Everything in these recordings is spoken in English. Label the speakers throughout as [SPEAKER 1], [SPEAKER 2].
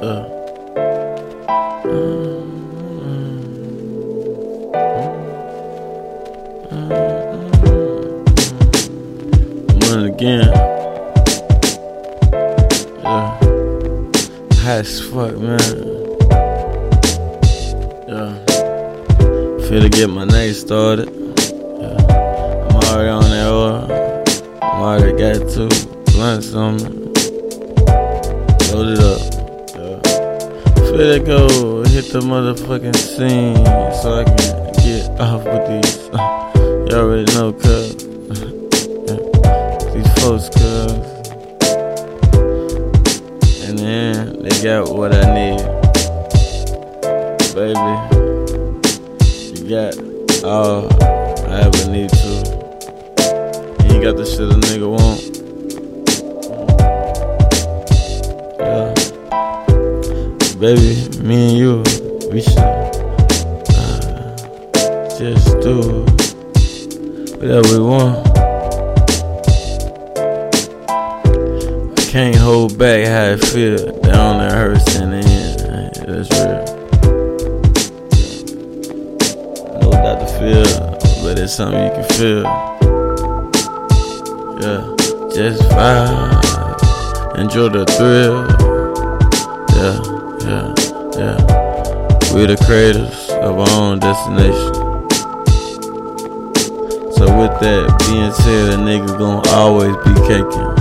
[SPEAKER 1] Uh. again. Yeah. High as fuck, man. Yeah. Feel to get my night started. Yeah. I'm already on that oil. I'm already got two blunts on me. Yeah. Finna go hit the motherfucking scene so I can get off with these. Uh, Y'all already know, cuz. these folks, cuz. And then they got what I need. Baby, you got all I ever need to. You got the shit a nigga want. Baby, me and you, we should uh, just do whatever we want. I can't hold back how I feel down there hurts in the end. That's real. No doubt to feel, but it's something you can feel. Yeah, just vibe, enjoy the thrill. Yeah, yeah, yeah. We the creators of our own destination. So with that being said, a nigga gon' always be caking.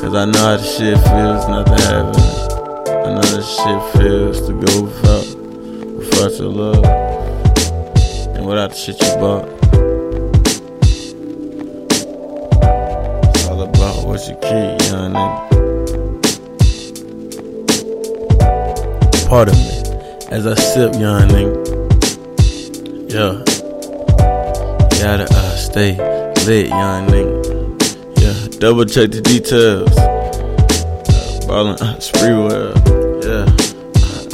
[SPEAKER 1] Cause I know how the shit feels not to have it. I know the shit feels to go without, without your love. And without the shit you bought. It's all about what you keep, young nigga. Pardon me as I sip, young nigga. Yeah. Gotta uh, stay lit, young nigga. Yeah, double check the details. Uh, ballin' uh, spree. Yeah,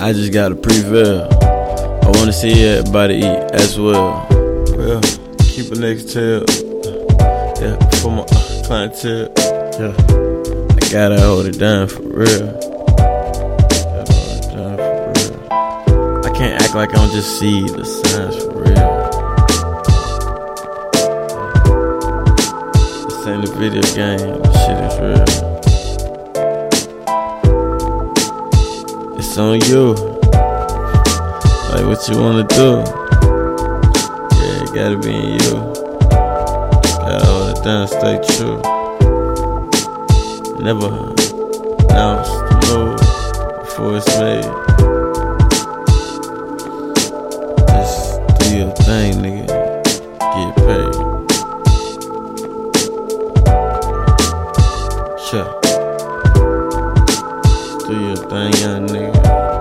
[SPEAKER 1] I just got a prevail. I wanna see everybody eat as well. Well, keep a next tail. Yeah, for my uh, clientele. Yeah, I gotta hold it down for real. Can't act like I don't just see the signs for real. This ain't a video game, this shit is real. It's on you. Like what you wanna do. Yeah, it gotta be in you. Gotta hold it down, stay true. Never announce the move before it's made. do your thing, young nigga.